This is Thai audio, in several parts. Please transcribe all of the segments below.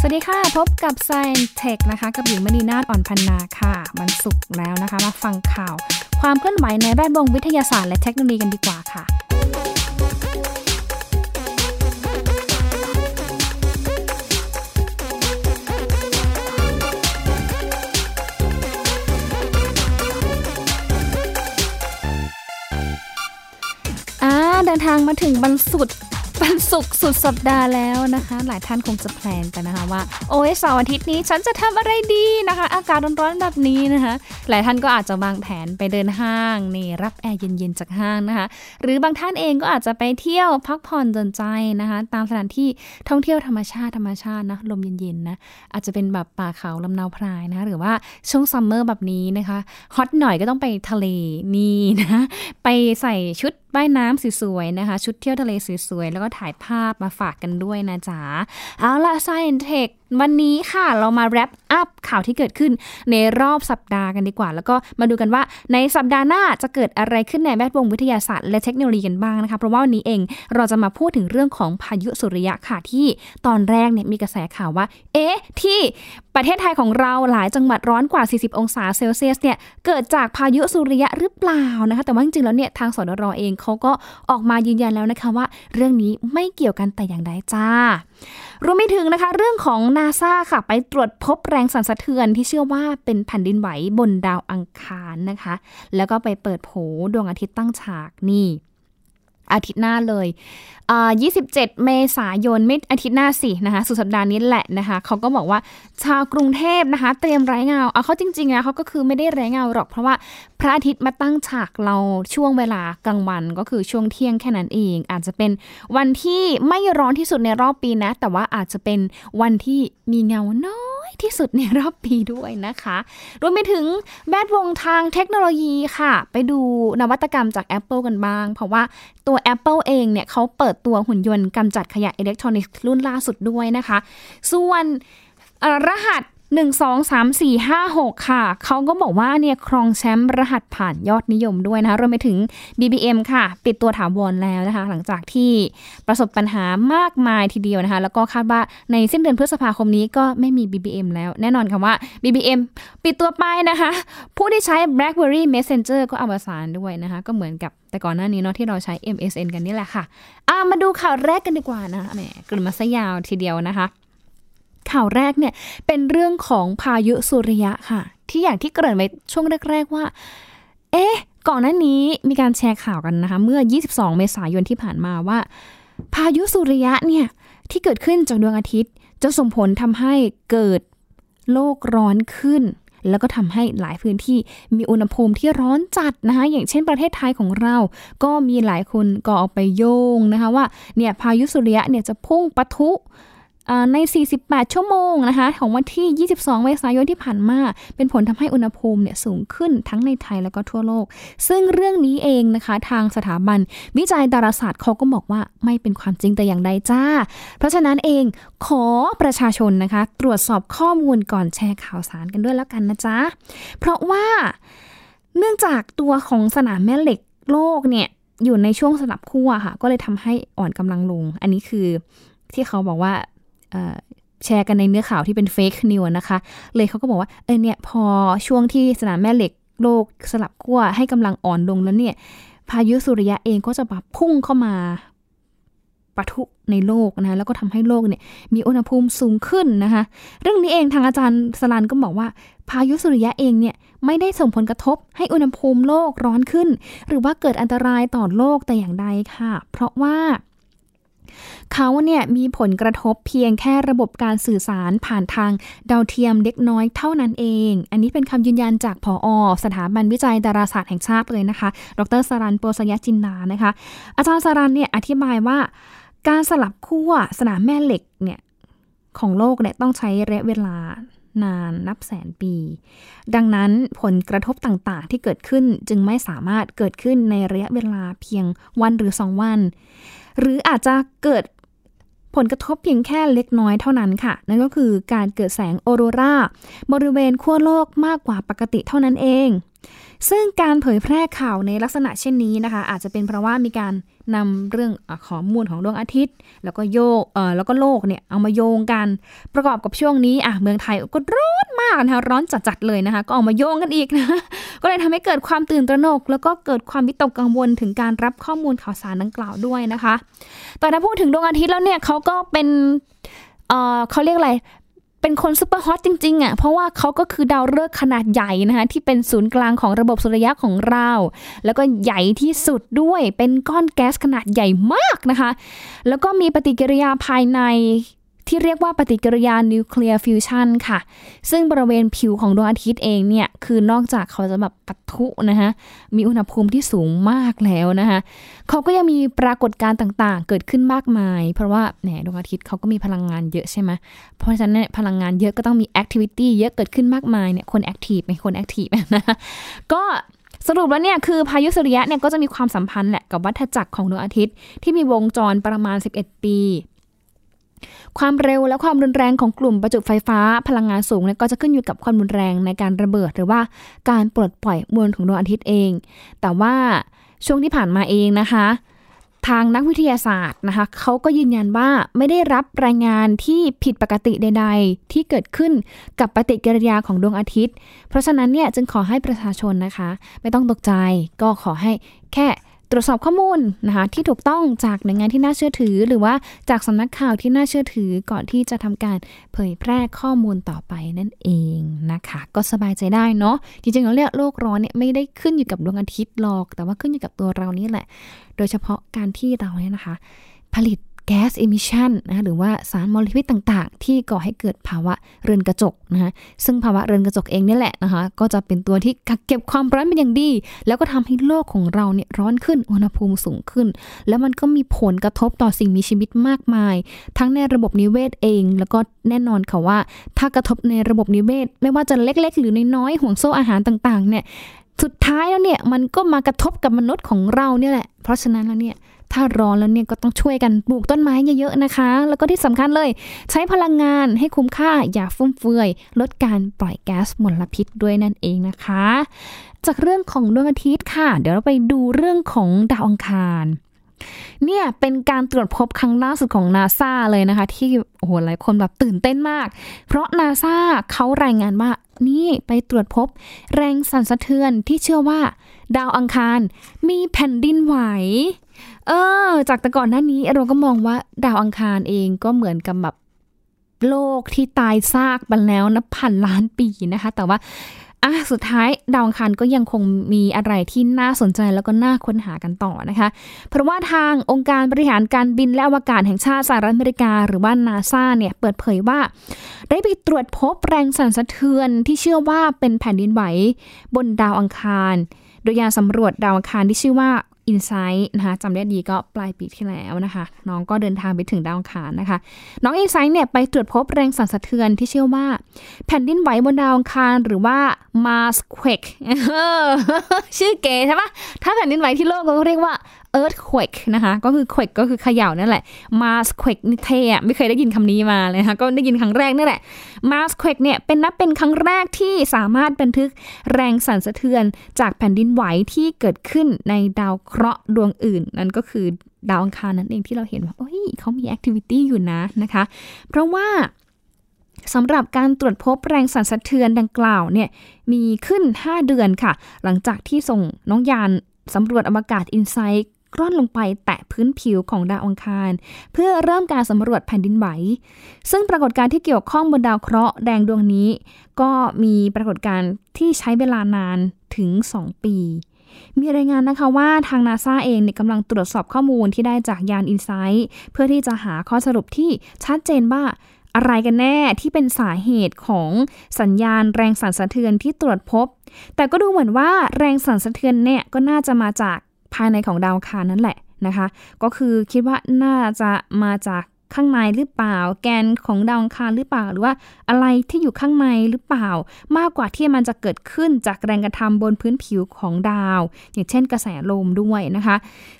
สวัสดีค่ะ พบกับ Science Tech นะคะ กับหญิงมณีนาฏอ่อนพันนาค่ะ มันสุกแล้วนะคะ มาฟังข่าว ความเคลื่อนไหวในแวดวงวิทยาศาสตร์และเทคโนโลยีกันดีกว่าค่ะเดินทางมาถึงบรรสุด วันศุกร์สุดสัปดาห์แล้วนะคะ หลายท่านคงจะ plan กันนะคะว่าโอ้ยเสาร์อาทิตย์นี้ฉันจะทำอะไรดีนะคะ อากาศร้อนๆแบบนี้นะคะ หลายท่านก็อาจจะวางแผนไปเดินห้างนี่รับแอร์เย็นๆจากห้างนะคะ หรือบางท่านเองก็อาจจะไปเที่ยวพักผ่อนหย่อนใจนะคะ ตามสถานที่ท่องเที่ยวธรรมชาติธรรมชาตินะลมเย็นๆนะอาจจะเป็นแบบป่าเขาลำเนาไพรนะหรือว่าช่วง summer แบบนี้นะคะ hot หน่อยก็ต้องไปทะเลนี่นะไปใส่ชุดว่ายน้ำสวยๆนะคะ ชุดเที่ยวทะเลสวยๆ แล้วก็ถ่ายภาพมาฝากกันด้วยนะจ๊ะ เอาละ Science Tech วันนี้ค่ะเรามาแรปอัพข่าวที่เกิดขึ้นในรอบสัปดาห์กันดีกว่า แล้วก็มาดูกันว่าในสัปดาห์หน้าจะเกิดอะไรขึ้นในแวดวงวิทยาศาสตร์และเทคโนโลยีกันบ้างนะคะ เพราะว่าวันนี้เองเราจะมาพูดถึงเรื่องของพายุสุริยะค่ะที่ตอนแรกเนี่ยมีกระแสข่าวว่า เอ๊ะ ที่ประเทศไทยของเราหลายจังหวัดร้อนกว่า 40 องศาเซลเซียสเนี่ยเกิดจากพายุสุริยะหรือเปล่านะคะ แต่ว่าจริงๆแล้วเนี่ยทางสดรเองเขาก็ออกมายืนยันแล้วนะคะว่า เรื่องนี้ไม่เกี่ยวกันแต่อย่างใดจ้า รวมไปถึงนะคะเรื่องของนาซาค่ะ ไปตรวจพบแรงสั่นสะเทือนที่เชื่อว่าเป็นแผ่นดินไหวบนดาวอังคารนะคะ แล้วก็ไปเปิดโผดวงอาทิตย์ตั้งฉากนี่ อาทิตย์หน้าเลย27 เมษายนไม่อาทิตย์หน้าสินะคะสุดสัปดาห์นี้แหละนะคะเขาก็บอกว่าชาวกรุงเทพนะคะ เตรียมไร้เงาเอาเขาจริงๆนะเขาก็คือไม่ได้ไร้เงาหรอกเพราะว่าพระอาทิตย์มาตั้งฉากเราช่วงเวลากลางวันก็คือช่วงเที่ยงแค่นั้นเอง อาจจะเป็นวันที่ไม่ร้อนที่สุดในรอบปีนะ แต่ว่าอาจจะเป็นวันที่มีเงาน้อยที่สุดในรอบปีด้วยนะคะรวมไปถึงแวดวงทางเทคโนโลยีค่ะ ไปดูนวัตกรรมจาก Apple กันบ้าง เพราะว่าตัว Apple เองเนี่ยเขาเปิดตัวหุ่นยนต์กำจัดขยะอิเล็กทรอนิกส์รุ่นล่าสุดด้วยนะคะ ส่วนรหัส 1 2 3 4 5 6 ค่ะ เขาก็บอกว่าเนี่ยครองแชมป์รหัสผ่านยอดนิยมด้วยนะคะรวมไปถึง BBM ค่ะ ปิดตัวถาวรแล้วนะคะ หลังจากที่ประสบปัญหามากมายทีเดียวนะคะ แล้วก็คาดว่าในสิ้นเดือนพฤษภาคมนี้ก็ไม่มี BBM แล้ว แน่นอนค่ะว่า BBM ปิดตัวไปนะคะ ผู้ที่ใช้ BlackBerry Messenger ก็อวสานด้วยนะคะ ก็เหมือนกับแต่ก่อนหน้านี้เนาะที่เราใช้ MSN กันนี่แหละค่ะอ่ามาดูข่าวแรกกันดีกว่านะแหมกลุ่มมาซะยาวทีเดียวนะคะ ข่าวแรกเนี่ยเป็นเรื่องของพายุสุริยะค่ะ ที่อย่างที่เกริ่นไว้ช่วงแรก ๆ ว่า เอ๊ะ ก่อนหน้านี้มีการแชร์ข่าวกันนะคะ เมื่อ 22 เมษายนที่ผ่านมาว่า พายุสุริยะเนี่ยที่เกิดขึ้นจากดวงอาทิตย์ จะส่งผลทำให้เกิดโลกร้อนขึ้น แล้วก็ทำให้หลายพื้นที่มีอุณหภูมิที่ร้อนจัดนะคะ อย่างเช่นประเทศไทยของเรา ก็มีหลายคนก็ออกไปโยงนะคะว่าเนี่ยพายุสุริยะเนี่ยจะพุ่งปะทุ ใน 48 ชั่วโมงนะคะของวันที่ 22 เมษายนที่ผ่านมา เป็นผลทำให้อุณหภูมิเนี่ยสูงขึ้นทั้งในไทยแล้วก็ทั่วโลก ซึ่งเรื่องนี้เองนะคะทางสถาบัน วิจัยดาราศาสตร์เขาก็บอกว่าไม่เป็นความจริงแต่อย่างใดจ้า เพราะฉะนั้นเองขอประชาชนนะคะ ตรวจสอบข้อมูลก่อนแชร์ข่าวสารกันด้วยแล้วกันนะจ๊ะ เพราะว่าเนื่องจากตัวของสนามแม่เหล็กโลกเนี่ยอยู่ในช่วงสลับขั้วค่ะ ก็เลยทำให้อ่อนกำลังลง อันนี้คือที่เขาบอกว่า แชร์กันในเนื้อข่าวที่เป็นเฟกนิวนะคะ เลยเขาก็บอกว่าเออเนี่ยพอช่วงที่สนามแม่เหล็กโลกสลับขั้วให้กำลังอ่อนลงแล้วเนี่ย พายุสุริยะเองก็จะแบบพุ่งเข้ามาปะทุในโลกนะแล้วก็ทำให้โลกเนี่ยมีอุณหภูมิสูงขึ้นนะคะ เรื่องนี้เองทางอาจารย์สลันก็บอกว่า พายุสุริยะเองเนี่ยไม่ได้ส่งผลกระทบให้อุณหภูมิโลกร้อนขึ้น หรือว่าเกิดอันตรายต่อโลกแต่อย่างใดค่ะ เพราะว่า เขาเนี่ยมีผลกระทบเพียงแค่ระบบการสื่อสารผ่านทางดาวเทียมเล็กน้อยเท่านั้นเอง อันนี้เป็นคำยืนยันจากผออสถาบันวิจัยดาราศาสตร์แห่งชาติเลยนะคะ ดรสรันโปสยจินดานะคะ อาจารย์สรันเนี่ยอธิบายว่า การสลับขั้วสนามแม่เหล็กเนี่ยของโลกเนี่ยต้องใช้ระยะเวลานานนับแสนปี ดังนั้นผลกระทบต่างๆ ที่เกิดขึ้นจึงไม่สามารถเกิดขึ้นในระยะเวลาเพียงวันหรือสองวัน หรืออาจจะเกิดผลกระทบเพียงแค่เล็กน้อยเท่านั้นค่ะ นั่นก็คือการเกิดแสงออโรราบริเวณขั้วโลกมากกว่าปกติเท่านั้นเอง ซึ่งการเผยแพร่ข่าวในลักษณะเช่นนี้นะคะ อาจจะเป็นเพราะว่ามีการ นำเรื่องเออข้อมูลของดวงอาทิตย์ แล้วก็โลกเออแล้วก็โลกเนี่ยเอามาโยงกัน ประกอบกับช่วงนี้อะเมืองไทยก็ร้อนมากนะคะร้อนจัดๆเลยนะคะ ก็เอามาโยงกันอีกนะก็เลยทำให้เกิดความตื่นตระหนก แล้วก็เกิดความวิตกกังวลถึงการรับข้อมูลข่าวสารดังกล่าวด้วยนะคะแต่ถ้าพูดถึงดวงอาทิตย์แล้วเนี่ยเขาก็เป็นเออเขาเรียกอะไร เป็นคน super hot จริงๆอะค่ะ เพราะว่าเขาก็คือดาวฤกษ์ขนาดใหญ่นะคะที่เป็นศูนย์กลางของระบบสุริยะของเรา แล้วก็ใหญ่ที่สุดด้วย เป็นก้อนแก๊สขนาดใหญ่มากนะคะ แล้วก็มีปฏิกิริยาภายใน ที่เรียกว่าปฏิกิริยานิวเคลียร์ฟิวชันค่ะ ซึ่งบริเวณผิวของดวงอาทิตย์เองเนี่ย คือนอกจากเขาจะแบบปะทุนะคะมีอุณหภูมิที่สูงมากแล้วนะคะเขาก็ยังมีปรากฏการณ์ต่างๆ เกิดขึ้นมากมาย เพราะว่าแหมดวงอาทิตย์เขาก็มีพลังงานเยอะใช่ไหมเพราะฉะนั้นพลังงานเยอะก็ต้องมี activity เยอะเกิดขึ้นมากมายเนี่ยคน active เป็นคน activeนะก็สรุปแล้วเนี่ยคือพายุสุริยะเนี่ยก็จะมีความสัมพันธ์แหละกับวัฏจักรของดวงอาทิตย์ที่มีวงจรประมาณ 11 ปี ความเร็วและความรุนแรงของกลุ่มประจุไฟฟ้าพลังงานสูงก็จะขึ้นอยู่กับความรุนแรงในการระเบิด หรือว่าการปลดปล่อยมวลของดวงอาทิตย์เอง แต่ว่าช่วงที่ผ่านมาเองนะคะ ทางนักวิทยาศาสตร์นะคะเขาก็ยืนยันว่าไม่ได้รับรายงานที่ผิดปกติใด ๆ ที่เกิดขึ้นกับปฏิกิริยาของดวงอาทิตย์ เพราะฉะนั้นเนี่ยจึงขอให้ประชาชนนะคะ ไม่ต้องตกใจก็ขอให้แค่ ตรวจสอบข้อมูลนะคะที่ถูกต้องจากหน่วยงานที่น่าเชื่อถือ หรือว่าจากสำนักข่าวที่น่าเชื่อถือก่อนที่จะทำการเผยแพร่ข้อมูลต่อไปนั่นเองนะคะ ก็สบายใจได้เนาะจริงๆแล้วเนี่ยโลกร้อนเนี่ยไม่ได้ขึ้นอยู่กับดวงอาทิตย์หรอก แต่ว่าขึ้นอยู่กับตัวเรานี่แหละ โดยเฉพาะการที่เราเนี่ยนะคะ ผลิต แก๊ส emission นะหรือว่าสารมลพิษต่างๆ ที่ก่อให้เกิดภาวะเรือนกระจกนะคะซึ่งภาวะเรือนกระจกเองนี่แหละนะคะก็จะเป็นตัวที่กักเก็บความร้อนเป็นอย่างดี แล้วก็ทำให้โลกของเราเนี่ยร้อนขึ้นอุณหภูมิสูงขึ้น แล้วมันก็มีผลกระทบต่อสิ่งมีชีวิตมากมาย ทั้งในระบบนิเวศเอง แล้วก็แน่นอนค่ะว่า ถ้ากระทบในระบบนิเวศ ไม่ว่าจะเล็ก ๆ หรือน้อยๆห่วงโซ่อาหารต่างๆเนี่ยสุดท้ายแล้วเนี่ยมันก็มากระทบกับมนุษย์ของเราเนี่ยแหละ เพราะฉะนั้นแล้วเนี่ย ถ้าร้อนแล้วเนี่ยก็ต้องช่วยกันปลูกต้นไม้เยอะๆนะคะ แล้วก็ที่สำคัญเลย ใช้พลังงานให้คุ้มค่าอย่าฟุ่มเฟือย ลดการปล่อยแก๊สมลพิษด้วยนั่นเองนะคะ จากเรื่องของดวงอาทิตย์ค่ะ เดี๋ยวเราไปดูเรื่องของดาวอังคารเนี่ยเป็นการตรวจพบครั้งล่าสุดของนาซาเลยนะคะ ที่โอ้โหหลายคนแบบตื่นเต้นมาก เพราะนาซาเขารายงานว่านี่ไปตรวจพบ แรงสั่นสะเทือนที่เชื่อว่า ดาวอังคารมีแผ่นดินไหว เออ จากแต่ก่อนหน้านี้เราก็มองว่าดาวอังคารเองก็เหมือนกับแบบโลกที่ตายซากไปแล้วนะพันล้านปีนะคะ แต่ว่าอะสุดท้ายดาวอังคารก็ยังคงมีอะไรที่น่าสนใจแล้วก็น่าค้นหากันต่อนะคะ เพราะว่าทางองค์การบริหารการบินและอวกาศแห่งชาติสหรัฐอเมริกา หรือว่านาซาเนี่ยเปิดเผยว่า ได้ไปตรวจพบแรงสั่นสะเทือนที่เชื่อว่าเป็นแผ่นดินไหวบนดาวอังคาร โดยยานสำรวจดาวอังคารที่ชื่อว่า อินไซต์นะคะจำได้ดีก็ปลายปีที่แล้วนะคะ น้องก็เดินทางไปถึงดาวอังคารนะคะ น้องอินไซต์เนี่ยไปตรวจพบแรงสั่นสะเทือนที่เชื่อว่า แผ่นดินไหวบนดาวอังคารหรือว่า Mars Quake ชื่อเก๋ใช่ปะถ้าแผ่นดินไหวที่โลกก็เรียกว่า earthquake นะคะ ก็คือ quake ก็คือเขย่านั่นแหละ Mars quake นี่เท่ไม่เคยได้ยินคำนี้มาเลยนะคะก็ได้ยินครั้งแรกนั่นแหละ Mars quake เนี่ยเป็นนับเป็นครั้งแรกที่สามารถบันทึกแรงสั่นสะเทือนจากแผ่นดินไหวที่เกิดขึ้นในดาวเคราะห์ดวงอื่น นั่นก็คือดาวอังคารนั่นเองที่เราเห็นว่าโอ้ยเขามีแอคทิวิตี้อยู่นะนะคะ เพราะว่าสำหรับการตรวจพบแรงสั่นสะเทือนดังกล่าวเนี่ยมีขึ้น 5 เดือนค่ะ หลังจากที่ส่งน้องยานสำรวจอวกาศอินไซต์ กร่อนลงไปแตะพื้นผิวของดาวอังคาร เพื่อเริ่มการสำรวจแผ่นดินไหว ซึ่งปรากฏการณ์ที่เกี่ยวข้องบนดาวเคราะห์แดงดวงนี้ ก็มีปรากฏการณ์ที่ใช้เวลานานถึง 2 ปี มีรายงานนะคะว่าทางนาซาเองเนี่ยกำลังตรวจสอบข้อมูลที่ได้จากยานอินไซต์เพื่อที่จะหาข้อสรุปที่ชัดเจนว่าอะไรกันแน่ที่เป็นสาเหตุของสัญญาณแรงสั่นสะเทือนที่ตรวจพบ แต่ก็ดูเหมือนว่าแรงสั่นสะเทือนเนี่ยก็น่าจะมาจาก ภายในของดาวคารนั่นแหละนะคะ ก็คือคิดว่าน่าจะมาจากข้างในหรือเปล่า แกนของดาวคารหรือเปล่า หรือว่าอะไรที่อยู่ข้างในหรือเปล่า มากกว่าที่มันจะเกิดขึ้นจากแรงกระทำบนพื้นผิวของดาว อย่างเช่นกระแสลมด้วยนะคะ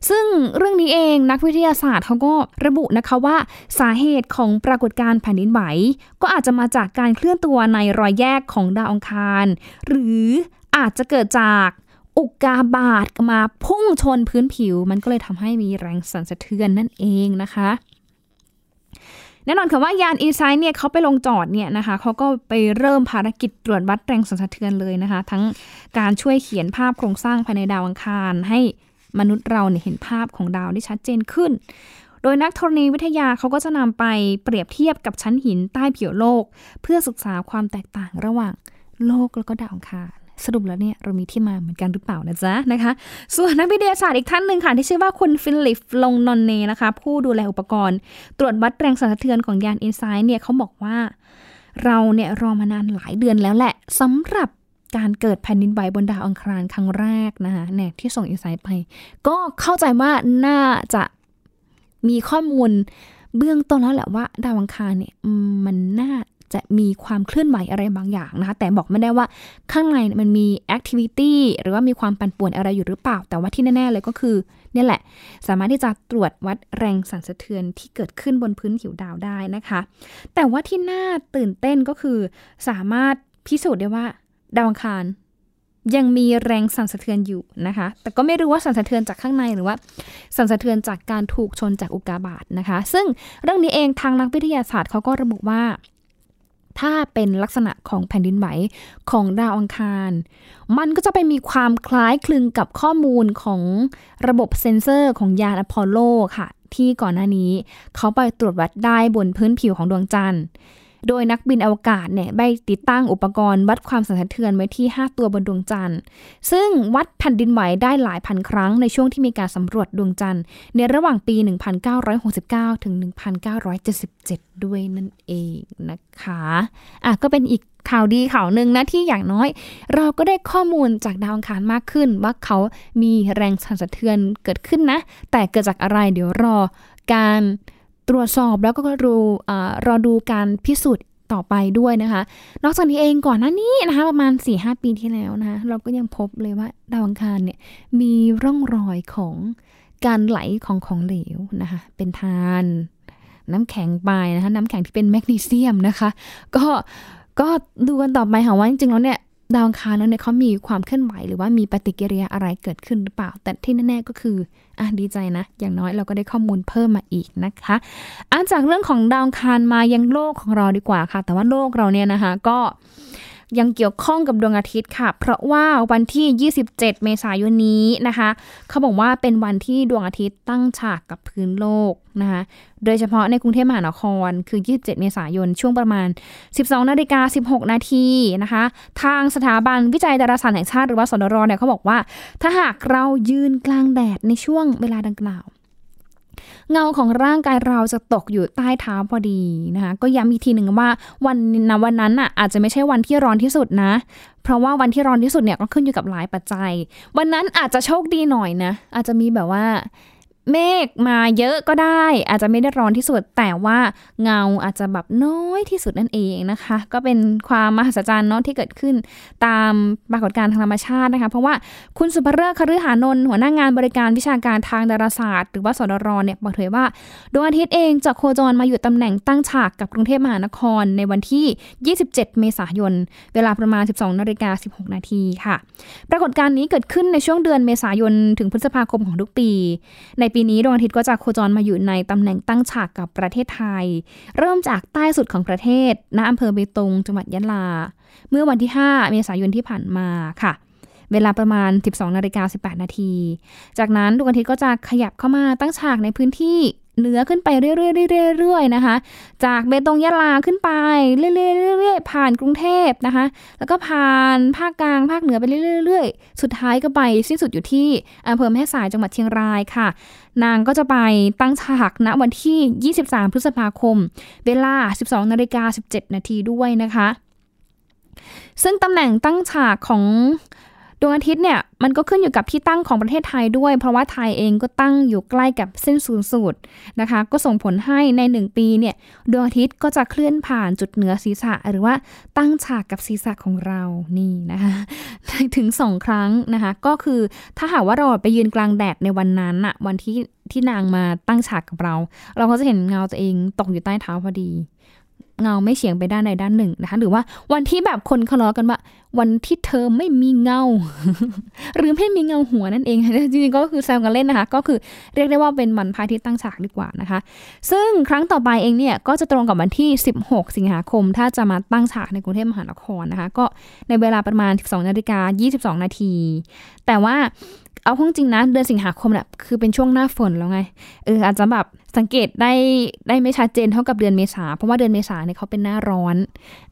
ซึ่งเรื่องนี้เองนักวิทยาศาสตร์เขาก็ระบุนะคะว่า สาเหตุของปรากฏการณ์แผ่นดินไหว ก็อาจจะมาจากการเคลื่อนตัวในรอยแยกของดาวอังคาร หรืออาจจะเกิดจาก อุกกาบาตมาพุ่งชนพื้นผิว มันก็เลยทำให้มีแรงสั่นสะเทือนนั่นเองนะคะแน่นอนค่ะว่ายานอีไซน์เนี่ยเขาไปลงจอดเนี่ยนะคะเขาก็ไปเริ่มภารกิจตรวจวัดแรงสั่นสะเทือนเลยนะคะ ทั้งการช่วยเขียนภาพโครงสร้างภายในดาวอังคาร ให้มนุษย์เราเนี่ยเห็นภาพของดาวได้ชัดเจนขึ้น โดยนักธรณีวิทยาเขาก็จะนำไปเปรียบเทียบกับชั้นหินใต้ผิวโลก เพื่อศึกษาความแตกต่างระหว่างโลกแล้วก็ดาวอังคาร สรุปแล้วเนี่ยเรามีที่มาเหมือนกันหรือเปล่านะจ๊ะนะคะ ส่วนนักวิทยาศาสตร์อีกท่านหนึ่งค่ะ ที่ชื่อว่าคุณ Philippe Lognonné นะคะ ผู้ดูแลอุปกรณ์ ตรวจวัดแรงสั่นสะเทือนของยาน InSight เนี่ยเขาบอกว่า เราเนี่ยรอมานานหลายเดือนแล้วแหละสำหรับการเกิดแผ่นดินไหวบนดาวอังคารครั้งแรกนะคะเนี่ยที่ส่ง InSight ไป ก็เข้าใจว่าน่าจะมีข้อมูลเบื้องต้นแล้วแหละว่าดาวอังคารเนี่ยมันน่า จะมีความเคลื่อนไหวอะไรบางอย่างนะคะ แต่บอกไม่ได้ว่าข้างในมันมี activity หรือว่ามีความปั่นป่วนอะไรอยู่หรือเปล่า แต่ว่าที่แน่ ๆ เลยก็คือเนี่ยแหละ สามารถที่จะตรวจวัดแรงสั่นสะเทือนที่เกิดขึ้นบนพื้นผิวดาวได้นะคะ แต่ว่าที่น่าตื่นเต้นก็คือ สามารถพิสูจน์ได้ว่าดาวอังคารยังมีแรงสั่นสะเทือนอยู่นะคะ แต่ก็ไม่รู้ว่าสั่นสะเทือนจากข้างในหรือว่า สั่นสะเทือนจากการถูกชนจากอุกกาบาตนะคะ ซึ่งเรื่องนี้เองทางนักวิทยาศาสตร์เขาก็ระบุว่า ถ้าเป็นลักษณะของแผ่นดินไหวของดาวอังคาร มันก็จะไปมีความคล้ายคลึงกับข้อมูลของระบบเซ็นเซอร์ของยานอพอลโลค่ะ ที่ก่อนหน้านี้เขาไปตรวจวัดได้บนพื้นผิวของดวงจันทร์ โดยนักบินอวกาศเนี่ยได้ติดตั้งอุปกรณ์วัดความสั่นสะเทือนไว้ที่ 5 ตัวบนดวงจันทร์ ซึ่งวัดแผ่นดินไหวได้หลายพันครั้งในช่วงที่มีการสำรวจดวงจันทร์ ในระหว่างปี 1969 ถึง 1977 ด้วยนั่นเองนะคะอะก็เป็นอีกข่าวดีข่าวหนึ่งนะที่อย่างน้อย เราก็ได้ข้อมูลจากดาวอังคารมากขึ้น ว่าเขามีแรงสั่นสะเทือนเกิดขึ้นนะ แต่เกิดจากอะไรเดี๋ยวรอการ ตรวจสอบแล้วก็รูอรอดูการพิสูจน์ต่อไปด้วยนะคะ นอกจากนี้เองก่อนหน้านี้นะคะ ประมาณ4ีหปีที่แล้วนะคะเราก็ยังพบเลยว่าดาวอังคารเนี่ยมีร่องรอยของการไหลของของเหลวนะคะ เป็นทาน น้ำแข็งไปนะคะ น้ำแข็งที่เป็นแมกนีเซียมนะคะ ก็ก็ดูกันต่อไปค่ะว่าจริงๆแล้วเนี่ย ดาวอังคารแล้วเนี่ยเขามีความเคลื่อนไหวหรือว่ามีปฏิกิริยาอะไรเกิดขึ้นหรือเปล่า แต่ที่แน่ๆก็คืออะดีใจนะ อย่างน้อยเราก็ได้ข้อมูลเพิ่มมาอีกนะคะอะจากเรื่องของดาวอังคารมายังโลกของเราดีกว่าค่ะ แต่ว่าโลกเราเนี่ยนะคะ ก็ ยังเกี่ยวข้องกับดวงอาทิตย์ค่ะ เพราะว่าวันที่ 27 เมษายนนี้นะคะ เขาบอกว่าเป็นวันที่ดวงอาทิตย์ตั้งฉากกับพื้นโลกนะคะ โดยเฉพาะในกรุงเทพมหานคร คือ 27 เมษายนช่วงประมาณ 12 นาฬิกา 16 นาทีนะคะ ทางสถาบันวิจัยดาราศาสตร์แห่งชาติหรือว่าสดรเนี่ยเขาบอกว่า ถ้าหากเรายืนกลางแดดในช่วงเวลาดังกล่าว เงาของร่างกายเราจะตกอยู่ใต้เท้าพอดีนะคะก็ย้ำอีกทีหนึ่งว่าวันนะวันนั้นอะอาจจะไม่ใช่วันที่ร้อนที่สุดนะ เพราะว่าวันที่ร้อนที่สุดเนี่ยก็ขึ้นอยู่กับหลายปัจจัย วันนั้นอาจจะโชคดีหน่อยนะ อาจจะมีแบบว่า เมฆมาเยอะก็ได้ อาจจะไม่ได้ร้อนที่สุด แต่ว่าเงาอาจจะแบบน้อยที่สุดนั่นเองนะคะ ก็เป็นความมหัศจรรย์เนาะที่เกิดขึ้นตามปรากฏการณ์ทางธรรมชาตินะคะ เพราะว่าคุณสุภเริศคฤหานนท์หัวหน้างงานบริการวิชาการทางดาราศาสตร์ หรือว่าสดรเนี่ยบอกเผยว่าดวงอาทิตย์เองจะโคจรมาอยู่ตำแหน่งตั้งฉากกับกรุงเทพมหานครในวันที่ 27 เมษายน เวลาประมาณ 12นาฬิกา16 นาทีค่ะ ปรากฏการณ์นี้เกิดขึ้นในช่วงเดือนเมษายนถึงพฤษภาคมของทุกปี ในปีีนี้ดวงอาทิตย์ก็จะโคจรมาอยู่ในตำแหน่งตั้งฉากกับประเทศไทย เริ่มจากใต้สุดของประเทศณอำเภอเบตงจังหวัดยะลา เมื่อวันที่ 5 เมษายนที่ผ่านมาค่ะ เวลาประมาณ 12นาฬิกา18 นาที จากนั้นดวงอาทิตย์ก็จะขยับเข้ามาตั้งฉากในพื้นที่ เหนือขึ้นไปเรื่อยๆๆๆนะคะ จากเบตงยะลาขึ้นไปเรื่อยๆๆผ่านกรุงเทพนะคะ แล้วก็ผ่านภาคกลางภาคเหนือไปเรื่อยๆ สุดท้ายก็ไปสิ้นสุดอยู่ที่อำเภอแม่สายจังหวัดเชียงรายค่ะ นางก็จะไปตั้งฉากณวันที่ 23 พฤษภาคม เวลา 12นาฬิกา17 นาทีด้วยนะคะ ซึ่งตำแหน่งตั้งฉากของ ดวงอาทิตย์เนี่ยมันก็ขึ้นอยู่กับที่ตั้งของประเทศไทยด้วย เพราะว่าไทยเองก็ตั้งอยู่ใกล้กับเส้นศูนย์สูตรนะคะ ก็ส่งผลให้ในหนึ่งปีเนี่ยดวงอาทิตย์ก็จะเคลื่อนผ่านจุดเหนือศีรษะ หรือว่าตั้งฉากกับศีรษะของเรานี่นะคะถึงสองครั้งนะคะ ก็คือถ้าหากว่าเราไปยืนกลางแดดในวันนั้นอะวันที่ที่นางมาตั้งฉากกับเรา เราก็จะเห็นเงาตัวเองตกอยู่ใต้เท้าพอดี เงาไม่เฉียงไปด้านใดด้านหนึ่งนะคะ หรือว่าวันที่แบบคนทะเลาะกันว่า วันที่เธอไม่มีเงา หรือไม่มีเงาหัวนั่นเองจริงๆก็คือแซวกันเล่นนะคะ ก็คือเรียกได้ว่าเป็นวันพระอาทิตย์ตั้งฉากดีกว่านะคะ ซึ่งครั้งต่อไปเองเนี่ยก็จะตรงกับวันที่ 16 สิงหาคม ถ้าจะมาตั้งฉากในกรุงเทพมหานครนะคะ ก็ในเวลาประมาณ 12นาฬิกา22 นาที แต่ว่า เอาพ้องจริงนะเดือนสิงหาคมเนี่ยคือเป็นช่วงหน้าฝนแล้วไงเอออาจจะแบบสังเกตได้ได้ไม่ชัดเจนเท่ากับเดือนเมษาเพราะว่าเดือนเมษาเนี่ยเขาเป็นหน้าร้อน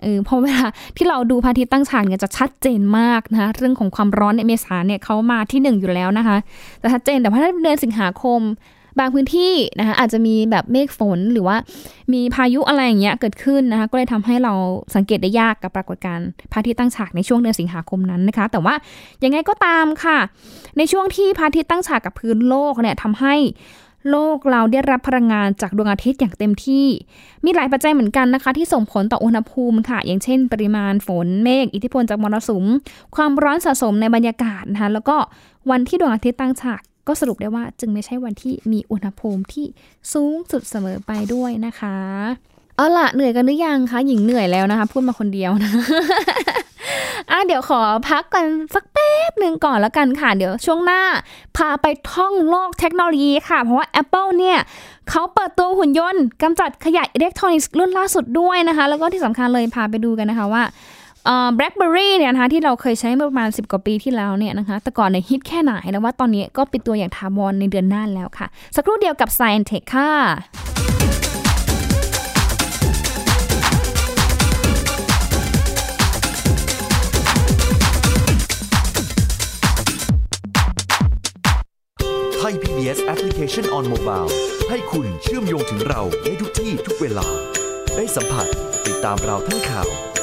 เออเพราะเวลาที่เราดูพระอาทิตย์ตั้งฉากเนี่ยจะชัดเจนมากนะคะเรื่องของความร้อนในเมษาเนี่ยเขามาที่หนึ่งอยู่แล้วนะคะจะชัดเจนแต่ว่าถ้าเดือนสิงหาคม บางพื้นที่นะคะอาจจะมีแบบเมฆฝนหรือว่ามีพายุอะไรอย่างเงี้ยเกิดขึ้นนะคะก็เลยทำให้เราสังเกตได้ยากกับปรากฏการณ์พระอาทิตย์ตั้งฉากในช่วงเดือนสิงหาคมนั้นนะคะ แต่ว่ายังไงก็ตามค่ะ ในช่วงที่พระอาทิตย์ตั้งฉากกับพื้นโลกเนี่ยทำให้โลกเราได้รับพลังงานจากดวงอาทิตย์อย่างเต็มที่ มีหลายปัจจัยเหมือนกันนะคะ ที่ส่งผลต่ออุณหภูมิค่ะ อย่างเช่น ปริมาณฝนเมฆอิทธิพลจากมรสุม ความร้อนสะสมในบรรยากาศนะคะแล้วก็วันที่ดวงอาทิตย์ตั้งฉาก ก็สรุปได้ว่าจึงไม่ใช่วันที่มีอุณหภูมิที่สูงสุดเสมอไปด้วยนะคะ เอาละเหนื่อยกันหรือยังคะหญิงเหนื่อยแล้วนะคะ พูดมาคนเดียวนะอะเดี๋ยวขอพักกันสักแป๊บหนึ่งก่อนแล้วกันค่ะ เดี๋ยวช่วงหน้า พาไปท่องโลกเทคโนโลยีค่ะ เพราะว่า Apple เนี่ยเขาเปิดตัวหุ่นยนต์กำจัดขยะอิเล็กทรอนิกส์รุ่นล่าสุดด้วยนะคะ แล้วก็ที่สำคัญเลยพาไปดูกันนะคะว่า แบล็คเบอรี่เนี่ยนะคะที่เราเคยใช้เมื่อประมาณ 10 กว่าปีที่แล้วเนี่ยนะคะแต่ก่อนเนี่ยฮิตแค่ไหนแล้วว่าตอนนี้ก็ปิดตัวอย่างทาวอนในเดือนหน้าแล้วค่ะ สักครู่เดียวกับ Science Tech ค่ะไทย PBS Application on Mobile ให้คุณเชื่อมโยงถึงเราในทุกที่ทุกเวลา ได้สัมผัสติดตามเราทั้งข่าว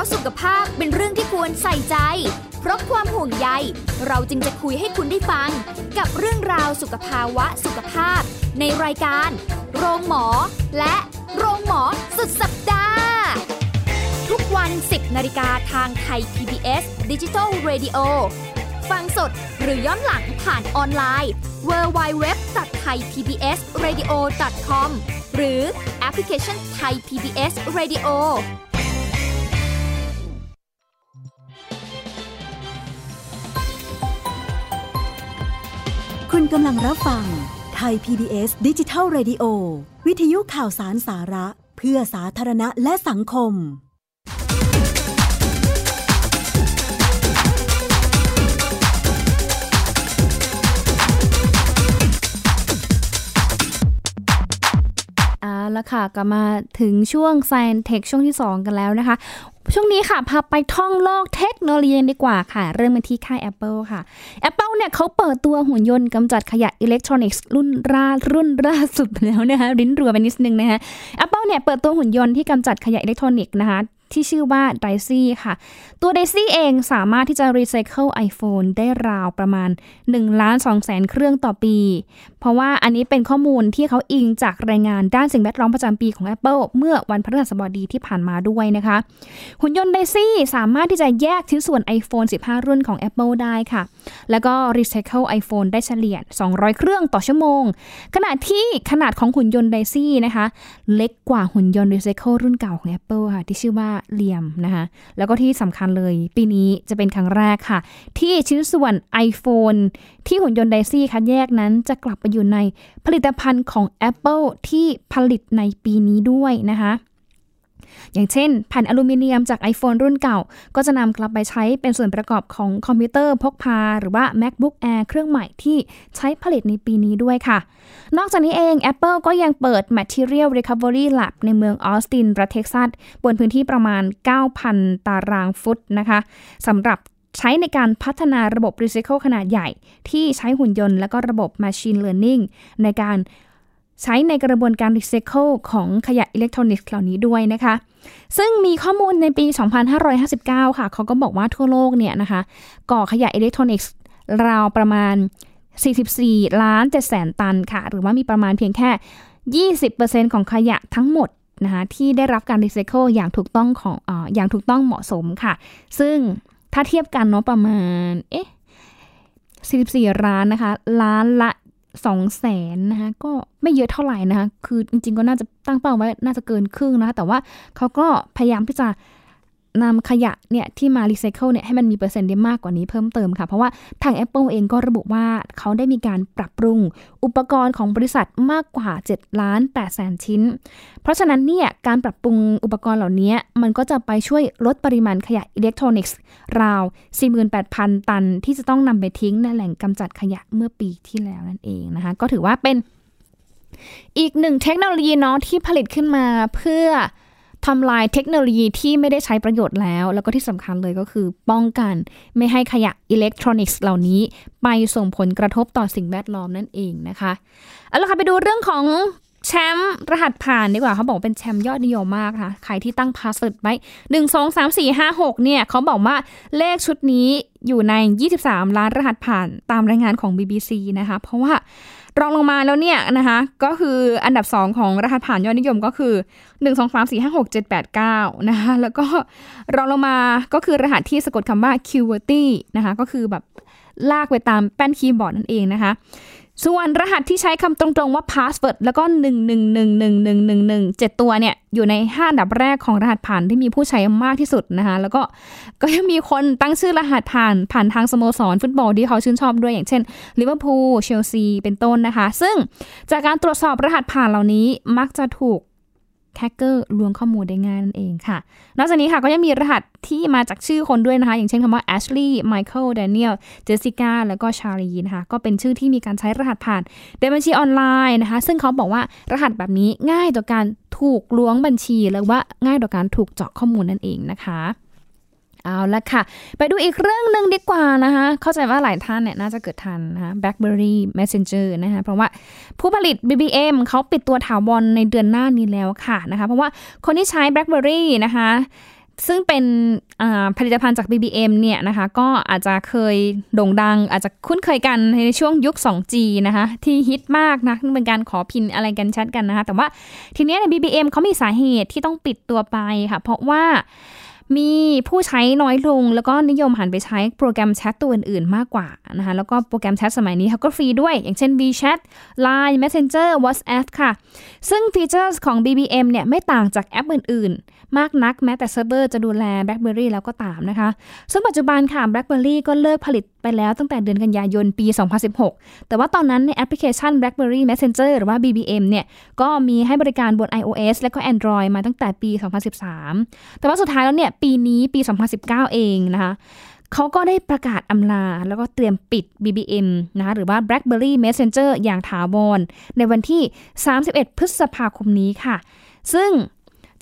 ะสุขภาพเป็นเรื่องที่ควรใส่ใจ เพราะความห่วงใย เราจึงจะคุยให้คุณได้ฟัง กับเรื่องราวสุขภาวะสุขภาพ ในรายการ โรงหมอ และโรงหมอสุดสัปดาห์ ทุกวัน 10นาฬิกาทางไทย PBS Digital Radio ฟังสดหรือย้อนหลังผ่านออนไลน์ www.thaipbsradio.com หรือแอปพลิเคชัน Thai PBS Radio คุณกำลังรับฟังไทย PBS ดิจิทัล Radio วิทยุข่าวสารสาระ เพื่อสาธารณะและสังคม เอาละค่ะกลับมาถึงช่วง Science Tech ช่วงที่ 2 กันแล้วนะคะ ช่วงนี้ค่ะ พาไปท่องโลกเทคโนโลยีดีกว่าค่ะ เริ่มมาที่ค่าย Apple ค่ะ Apple เนี่ยเขาเปิดตัวหุ่นยนต์กำจัดขยะอิเล็กทรอนิกส์รุ่นรารุ่นล่าสุดแล้วนะคะลิ้นรัวไปนิดนึงนะคะ Apple เนี่ยเปิดตัวหุ่นยนต์ที่กำจัดขยะอิเล็กทรอนิกส์นะคะที่ชื่อว่า d i c y ค่ะ ตัว d i c y เองสามารถที่จะรีไซเคิล iPhone ได้ราวประมาณ1ล้าน2แสนเครื่องต่อปี เพราะว่าอันนี้เป็นข้อมูลที่เขาอิงจากรายงานด้านสิ่งแวดล้อมประจำปีของ Apple เมื่อวันพฤหัสบดีที่ผ่านมาด้วยนะคะหุ่นยนต์ d i c y สามารถที่จะแยกชิ้นส่วน iPhone 15 รุ่นของ Apple ได้ค่ะ แล้วก็รีไซเคิล iPhone ได้เฉลี่ย 200 เครื่องต่อชั่วโมง ขณะที่ขนาดของหุ่นยนต์ d i c y นะคะ เล็กกว่าหุ่นยนต์รีไซเคิลรุ่นเก่าของ Apple ค่ะ ที่ชื่อว่าเลียมนะคะแล้วก็ที่สำคัญเลยปีนี้จะเป็นครั้งแรกค่ะ ที่ชิ้นส่วน iPhone ที่หุ่นยนต์ไดซี่คัดแยกนั้นจะกลับไปอยู่ในผลิตภัณฑ์ของ Apple ที่ผลิตในปีนี้ด้วยนะคะอย่างเช่น แผ่นอลูมิเนียมจาก iPhone รุ่นเก่า ก็จะนำกลับไปใช้เป็นส่วนประกอบของคอมพิวเตอร์พกพา หรือว่า MacBook Air เครื่องใหม่ที่ใช้ผลิตในปีนี้ด้วยค่ะ นอกจากนี้เอง Apple ก็ยังเปิด Material Recovery Lab ในเมืองออสติน รัฐเท็กซัส บนพื้นที่ประมาณ 9,000 ตารางฟุตนะคะสำหรับ ใช้ในการพัฒนาระบบ Recycle ขนาดใหญ่ ที่ใช้หุ่นยนต์และก็ระบบ Machine Learning ในการใช้ในกระบวนการ Recycle ของขยะอิเล็กทรอนิกส์เหล่านี้ด้วยนะคะ ซึ่งมีข้อมูลในปี 2559 ค่ะ เขาก็บอกว่าทั่วโลกเนี่ยนะคะ ก่อขยะอิเล็กทรอนิกส์ราวประมาณ 44 ล้าน7แสนตันค่ะ หรือว่ามีประมาณเพียงแค่ 20%ของขยะทั้งหมดนะคะที่ได้รับการรีไซเคิลอย่างถูกต้องของออย่างถูกต้องเหมาะสมค่ะ ซึ่ง ถ้าเทียบกันเนาะประมาณ เอ๊ะ44ร้านนะคะ ร้านละ2แสนนะคะก็ไม่เยอะเท่าไหร่นะคะ คือจริงๆก็น่าจะตั้งเป้าไว้น่าจะเกินครึ่งนะคะ แต่ว่าเขาก็พยายามที่จะ นำขยะเนี่ยที่มารีไซเคิลเนี่ยให้มันมีเปอร์เซ็นต์ได้มากกว่านี้เพิ่มเติมค่ะ เพราะว่าทาง Apple เองก็ระบุว่าเขาได้มีการปรับปรุงอุปกรณ์ของบริษัทมากกว่า 7 ล้าน8แสนชิ้น เพราะฉะนั้นเนี่ยการปรับปรุงอุปกรณ์เหล่านี้ มันก็จะไปช่วยลดปริมาณขยะอิเล็กทรอนิกส์ ราว 48,000 ตัน ที่จะต้องนำไปทิ้งในแหล่งกำจัดขยะเมื่อปีที่แล้วนั่นเองนะคะก็ถือว่าเป็นอีกหนึ่งเทคโนโลยีเนาะที่ผลิตขึ้นมาเพื่อ ทำลายเทคโนโลยีที่ไม่ได้ใช้ประโยชน์แล้ว แล้วก็ที่สำคัญเลยก็คือป้องกันไม่ให้ขยะอิเล็กทรอนิกส์เหล่านี้ ไปส่งผลกระทบต่อสิ่งแวดล้อมนั่นเองนะคะเอาละค่ะไปดูเรื่องของแชมป์รหัสผ่านดีกว่าเขาบอกเป็นแชมป์ยอดนิยมมากค่ะใครที่ตั้ง password ไว้หนึ่งสองสามสี่ห้าหกเนี่ยเขาบอกว่าเลขชุดนี้อยู่ใน 23 ล้านรหัสผ่านตามรายงานของ BBC นะคะ เพราะว่า รองลงมาแล้วเนี่ยนะคะ ก็คืออันดับ 2 ของรหัสผ่านยอดนิยมก็คือ 1 2 3 4 5 6 7 8 9 นะคะแล้วก็รองลงมาก็คือรหัสที่สะกดคำว่า QWERTY นะคะก็คือแบบลากไปตามแป้นคีย์บอร์ดนั่นเองนะคะ ส่วนรหัสที่ใช้คำตรงๆว่า password แล้วก็ 1 1 1 1 1 1 1 7 ตัวเนี่ย อยู่ใน 5 อันดับแรกของรหัสผ่านที่มีผู้ใช้มากที่สุดนะคะ แล้วก็ก็ยังมีคนตั้งชื่อรหัสผ่านผ่านทางสโมสรฟุตบอลที่เขาชื่นชอบด้วยอย่างเช่นลิเวอร์พูลเชลซีเป็นต้นนะคะ ซึ่งจากการตรวจสอบรหัสผ่านเหล่านี้มักจะถูก แฮกเกอร์ลวงข้อมูลได้ง่ายนั่นเองค่ะ นอกจากนี้ค่ะก็ยังมีรหัสที่มาจากชื่อคนด้วยนะคะ อย่างเช่นคำว่า Ashley Michael Daniel Jessica แล้วก็ Charlie นะคะก็เป็นชื่อที่มีการใช้รหัสผ่านในบัญชีออนไลน์นะคะ ซึ่งเขาบอกว่ารหัสแบบนี้ง่ายต่อการถูกล้วงบัญชี หรือว่าง่ายต่อการถูกเจาะข้อมูลนั่นเองนะคะ เอาละค่ะ ไปดูอีกเรื่องหนึ่งดีกว่านะคะ เข้าใจว่าหลายท่านเนี่ยน่าจะเกิดทันนะคะ BlackBerry Messenger นะคะเพราะว่าผู้ผลิต BBM เขาปิดตัวถาวรในเดือนหน้านี้แล้วค่ะนะคะ เพราะว่าคนที่ใช้ BlackBerry นะคะซึ่งเป็นผลิตภัณฑ์จาก BBM เนี่ยนะคะก็อาจจะเคยโด่งดัง อาจจะคุ้นเคยกันในช่วงยุค 2G นะคะที่ฮิตมากนะเป็นการขอพินอะไรกันชัดกันนะคะแต่ว่าทีนี้ใน BBM เขามีสาเหตุที่ต้องปิดตัวไปค่ะ เพราะว่า มีผู้ใช้น้อยลง แล้วก็นิยมหันไปใช้โปรแกรมแชทตัวอื่นๆ มากกว่านะคะแล้วก็โปรแกรมแชทสมัยนี้เขาก็ฟรีด้วย อย่างเช่น WeChat Line Messenger WhatsApp ค่ะ ซึ่งฟีเจอร์ของ BBM เนี่ยไม่ต่างจากแอปอื่น ๆ มากนักแม้แต่เซิร์ฟเวอร์จะดูแล BlackBerry แล้วก็ตามนะคะ ซึ่งปัจจุบันค่ะ BlackBerry ก็เลิกผลิตไปแล้วตั้งแต่เดือนกันยายนปี 2016 แต่ว่าตอนนั้นในแอปพลิเคชัน BlackBerry Messenger หรือว่า BBM เนี่ย ก็มีให้บริการบน iOS และก็ Android มาตั้งแต่ปี 2013 แต่ว่าสุดท้ายแล้วเนี่ย ปีนี้ปี 2019 เองนะคะเขาก็ได้ประกาศอำลา แล้วก็เตรียมปิด BBM นะคะหรือว่า BlackBerry Messenger อย่างถาวรในวันที่ 31 พฤษภาคมนี้ค่ะ ซึ่ง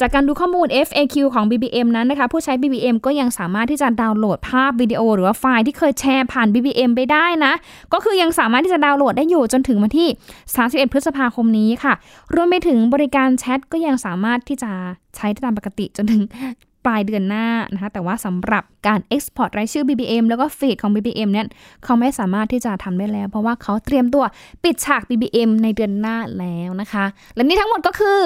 จากการดูข้อมูล FAQ ของ BBM นั้นนะคะ ผู้ใช้ BBM ก็ยังสามารถที่จะดาวน์โหลดภาพวิดีโอ หรือว่าไฟล์ที่เคยแชร์ผ่าน BBM ไปได้นะ ก็คือยังสามารถที่จะดาวน์โหลดได้อยู่จนถึงวันที่ 31 พฤษภาคมนี้ค่ะ รวมไปถึงบริการแชทก็ยังสามารถที่จะใช้ได้ตามปกติจนถึง ปลายเดือนหน้านะคะแต่ว่าสำหรับการ Export รายชื่อ BBM แล้วก็ฟีดของ BBM เนี่ยเขาไม่สามารถที่จะทำได้แล้ว เพราะว่าเขาเตรียมตัวปิดฉาก BBM ในเดือนหน้าแล้วนะคะ และนี่ทั้งหมดก็คือ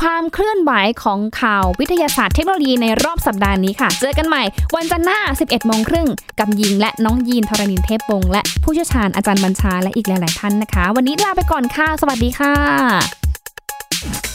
ความเคลื่อนไหวของข่าววิทยาศาสตร์เทคโนโลยีในรอบสัปดาห์นี้ค่ะ เจอกันใหม่วันจันทร์หน้า 11โมงครึ่งกับยิงและน้องยีนทรณินเทพวงศ์และผู้เชี่ยวชาญอาจารย์บัญชาและอีกหลาย ๆ ท่านนะคะ วันนี้ลาไปก่อนค่ะ สวัสดีค่ะ